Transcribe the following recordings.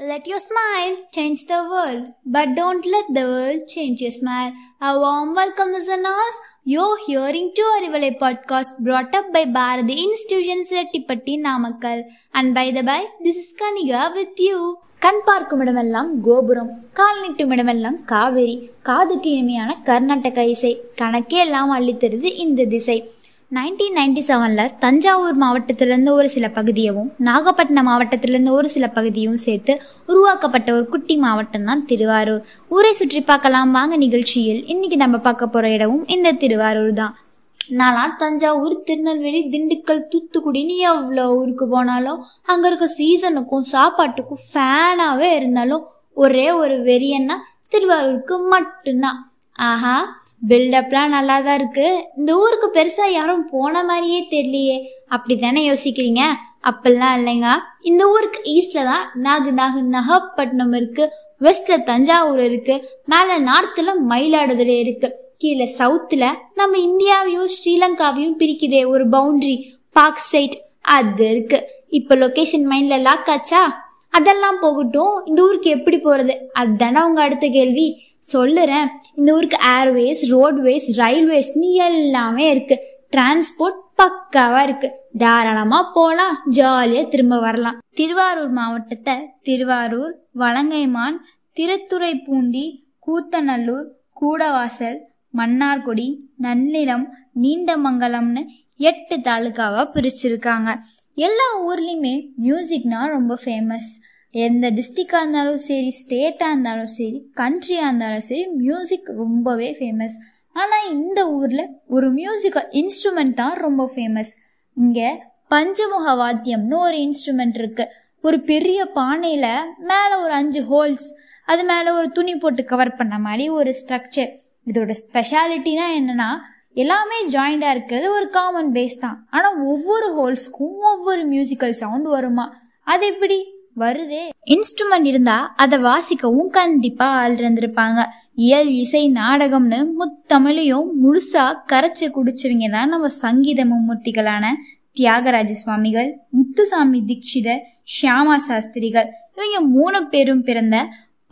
Let your smile change the world, but don't let the world change your smile. A warm welcome, listeners. You're hearing to Arivalai podcast brought up by Bharati Institutions Rettipatti Namakkal. And by the by, this is Kaniga with you. கண் பார்க்கும் இடமெல்லாம் கோபுரம் கால் நீட்டும் இடமெல்லாம் காவேரி காதுக்கு இனிமையான கர்நாடக இசை கணக்கே எல்லாம் அள்ளித்தருது இந்த திசை நைன்டீன் நைன்டி செவனில் தஞ்சாவூர் மாவட்டத்திலேருந்து ஒரு சில பகுதியவும் நாகப்பட்டினம் மாவட்டத்திலேருந்து ஒரு சில பகுதியும் சேர்த்து உருவாக்கப்பட்ட ஒரு குட்டி மாவட்டம் தான் திருவாரூர். ஊரை சுற்றி பார்க்கலாம். வாங்க நிகழ்ச்சியில் இன்னைக்கு நம்ம பார்க்க போகிற இடமும் இந்த திருவாரூர் தான். நான்லாம் தஞ்சாவூர் திருநெல்வேலி திண்டுக்கல் தூத்துக்குடின்னு எவ்வளோ ஊருக்கு போனாலும் அங்கே இருக்க சீசனுக்கும் சாப்பாட்டுக்கும் ஃபேனாகவே இருந்தாலும் ஒரே ஒரு வெறியன்னா திருவாரூருக்கு மட்டும்தான். ஆஹா பில்டப்லாம் நல்லா தான் இருக்கு. இந்த ஊருக்கு பெருசா யாரும் போன மாதிரியே தெரியலையே. அப்படி தானே யோசிக்கிறீங்க? அப்பெல்லாம் இல்லைங்க. இந்த ஊருக்கு ஈஸ்ட்ல தான் நாகு நாகு நாகப்பட்டினம் இருக்கு. வெஸ்ட்ல தஞ்சாவூர் இருக்கு. மேல நார்த்ல மயிலாடுதுறை இருக்கு. கீழே சவுத்துல நம்ம இந்தியாவையும் ஸ்ரீலங்காவையும் பிரிக்குதே ஒரு பவுண்டரி பார்க் ஸ்ட்ரைட் அது இருக்கு. இப்ப லொகேஷன் மைண்ட்ல லாக் ஆச்சா? அதெல்லாம் போகட்டும். இந்த ஊருக்கு எப்படி போறது? அதுதானே உங்க அடுத்த கேள்வி. சொல்லுறேன். இந்த ஊருக்கு ஏர்வேஸ் ரோட்வேஸ் ரயில்வேஸ்னு எல்லாமே இருக்கு. டிரான்ஸ்போர்ட் பக்காவா இருக்கு. தாராளமா போலாம். ஜாலியா திரும்ப வரலாம். திருவாரூர் மாவட்டத்தை திருவாரூர் வலங்கைமான் திருத்துறைப்பூண்டி கூத்தநல்லூர் கூடவாசல் மன்னார்குடி நன்னிலம் நீண்டமங்கலம்னு எட்டு தாலுக்காவாக பிரிச்சிருக்காங்க. எல்லா ஊர்லேயுமே மியூசிக்னா ரொம்ப ஃபேமஸ் எந்த டிஸ்ட்ரிக்டாக இருந்தாலும் சரி ஸ்டேட்டாக இருந்தாலும் சரி கண்ட்ரியாக இருந்தாலும் சரி மியூசிக் ரொம்பவே ஃபேமஸ் ஆனால் இந்த ஊரில் ஒரு மியூசிக்கல் இன்ஸ்ட்ருமெண்ட் தான் ரொம்ப ஃபேமஸ் இங்கே பஞ்சமுக வாத்தியம்னு ஒரு இன்ஸ்ட்ருமெண்ட் இருக்குது ஒரு பெரிய பானையில் மேலே ஒரு அஞ்சு ஹோல்ஸ் அது மேலே ஒரு துணி போட்டு கவர் பண்ண மாதிரி ஒரு ஸ்ட்ரக்சர் இதோட ஸ்பெஷாலிட்டினா என்னன்னா எல்லாமே ஜாயிண்டாக இருக்கிறது ஒரு காமன் பேஸ் தான். ஆனால் ஒவ்வொரு ஹோல்ஸ்க்கும் ஒவ்வொரு மியூசிக்கல் சவுண்ட் வருமா? அது எப்படி? வருதே. இன்ஸ்ட்ருமெண்ட் இருந்தா அதை வாசிக்கவும் கண்டிப்பா ஆள் இருந்திருப்பாங்க இயல் இசை நாடகம்னு முத்தமிழையும் முழுசா கரைச்சி குடிச்சவங்க தான் நம்ம சங்கீத மும்மூர்த்திகளான தியாகராஜ சுவாமிகள் முத்துசாமி தீட்சிதர் ஷியாமா சாஸ்திரிகள். இவங்க மூணு பேரும் பிறந்த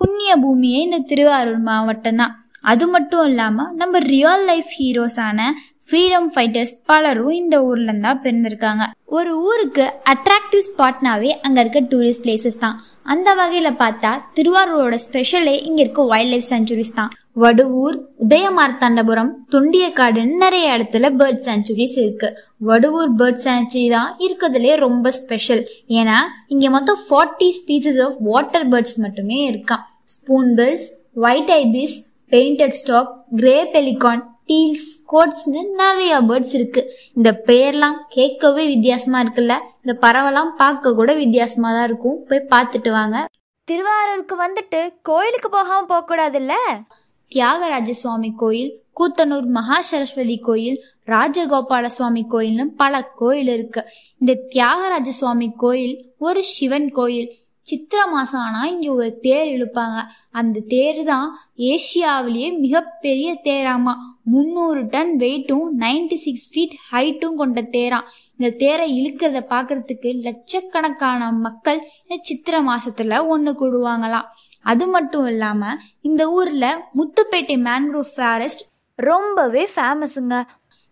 புண்ணிய பூமியே இந்த திருவாரூர் மாவட்டம் தான். அது மட்டும் இல்லாம நம்ம ரியல் லைஃப் ஹீரோஸான ஃப்ரீடம் ஃபைட்டர்ஸ் பலரும் இந்த ஊர்ல தான் பிறந்திருக்காங்க. ஒரு ஊருக்கு அட்ராக்டிவ் ஸ்பாட்னாவே அங்க இருக்க டூரிஸ்ட் பிளேசஸ் தான். அந்த வகையில பார்த்தா திருவாரூரோட ஸ்பெஷலே இங்க இருக்க வைல்ட் லைஃப் சென்ச்சுரிஸ் தான். வடுவூர் உதயமார்த்தாண்டபுரம் தொண்டியக்காடுன்னு நிறைய இடத்துல பேர்ட் சேஞ்சுரிஸ் இருக்கு. வடுவூர் பேர்ட் சேஞ்சுரி தான் இருக்கிறதுலே ரொம்ப ஸ்பெஷல் ஏன்னா இங்க மொத்தம் forty species of water birds மட்டுமே இருக்கான் spoon bills white ibis painted stork grey pelican teals கோட்ஸ்னு நிறைய பேர்ட்ஸ் இருக்கு. இந்த பேர்லாம் கேட்கவே வித்தியாசமா இருக்குல்ல? இந்த பறவைலாம் பார்க்க கூட வித்தியாசமா தான் இருக்கும். போய் பார்த்துட்டு வாங்க. திருவாரூருக்கு வந்துட்டு கோயிலுக்கு போகாம போக கூடாதுல்ல தியாகராஜ சுவாமி கோயில் கூத்தனூர் மகா சரஸ்வதி கோயில் ராஜகோபால சுவாமி கோயில்னு பல கோயில் இருக்கு. இந்த தியாகராஜ சுவாமி கோயில் ஒரு சிவன் கோயில். சித்திர மாசம் ஆனால் இங்கே ஒரு தேர் இழுப்பாங்க. அந்த தேர் தான் ஏஷியாவிலேயே மிகப்பெரிய தேராமா. முந்நூறு டன் வெயிட்டும் நைன்டி சிக்ஸ் ஃபீட் ஹைட்டும் கொண்ட தேராம் இந்த தேரை இழுக்கிறத பார்க்கறதுக்கு லட்சக்கணக்கான மக்கள் இந்த சித்திர மாசத்துல ஒன்று கூடுவாங்களாம். அது மட்டும் இல்லாம இந்த ஊர்ல முத்துப்பேட்டை மேன்க்ரோவ் ஃபாரஸ்ட் ரொம்பவே ஃபேமஸுங்க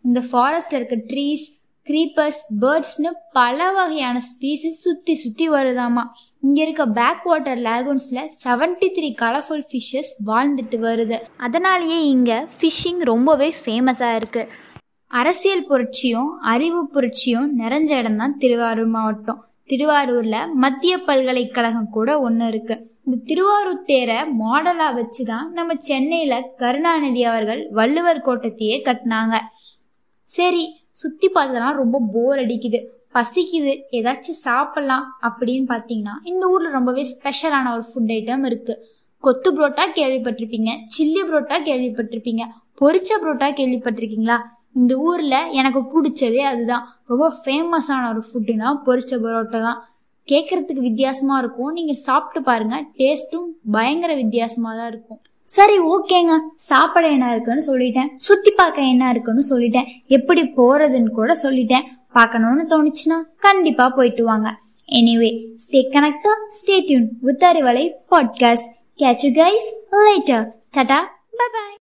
இந்த ஃபாரஸ்ட்ல இருக்க ட்ரீஸ் க்ரீப்பர்ஸ் பேர்ட்ஸ்னு பல வகையான ஸ்பீசிஸ் சுற்றி சுற்றி வருதாமா. இங்கே இருக்க பேக் வாட்டர் லேகூன்ஸில் செவன்டி த்ரீ கலர்ஃபுல் ஃபிஷ்ஷஸ் வாழ்ந்துட்டு வருது. அதனாலேயே இங்கே ஃபிஷ்ஷிங் ரொம்பவே ஃபேமஸாக இருக்குது அரசியல் புரட்சியும் அறிவு புரட்சியும் நிறைஞ்ச இடம் தான் திருவாரூர் மாவட்டம். திருவாரூரில் மத்திய பல்கலைக்கழகம் கூட ஒன்று இருக்குது இந்த திருவாரூர் தேரை மாடலாக வச்சு தான் நம்ம சென்னையில் கருணாநிதி அவர்கள் வள்ளுவர் கோட்டத்தையே கட்டினாங்க. சரி சுத்தி பார்த்ததெல்லாம் ரொம்ப போர் அடிக்குது. பசிக்குது. ஏதாச்சும் சாப்பிடலாம் அப்படின்னு பார்த்தீங்கன்னா இந்த ஊர்ல ரொம்பவே ஸ்பெஷலான ஒரு ஃபுட் ஐட்டம் இருக்கு. கொத்து புரோட்டா கேள்விப்பட்டிருப்பீங்க சில்லி புரோட்டா கேள்விப்பட்டிருப்பீங்க பொரிச்ச புரோட்டா கேள்விப்பட்டிருக்கீங்களா? இந்த ஊரில் எனக்கு பிடிச்சதே அதுதான். ரொம்ப ஃபேமஸான ஒரு ஃபுட்டுனா பொரிச்ச பரோட்டா தான். கேட்குறதுக்கு வித்தியாசமாக இருக்கும். நீங்கள் சாப்பிட்டு பாருங்க டேஸ்ட்டும் பயங்கர வித்தியாசமாக தான் இருக்கும். சரி ஓகேங்க. சாப்பிட என்ன இருக்குன்னு சொல்லிட்டேன். சுற்றி பார்க்க என்ன இருக்குன்னு சொல்லிட்டேன். எப்படி போகிறதுன்னு கூட சொல்லிட்டேன். பார்க்கணும்னு தோணுச்சுன்னா கண்டிப்பாக போயிட்டு வாங்க. Anyway stay connected stay tuned with Arivalai podcast catch you guys later tata bye bye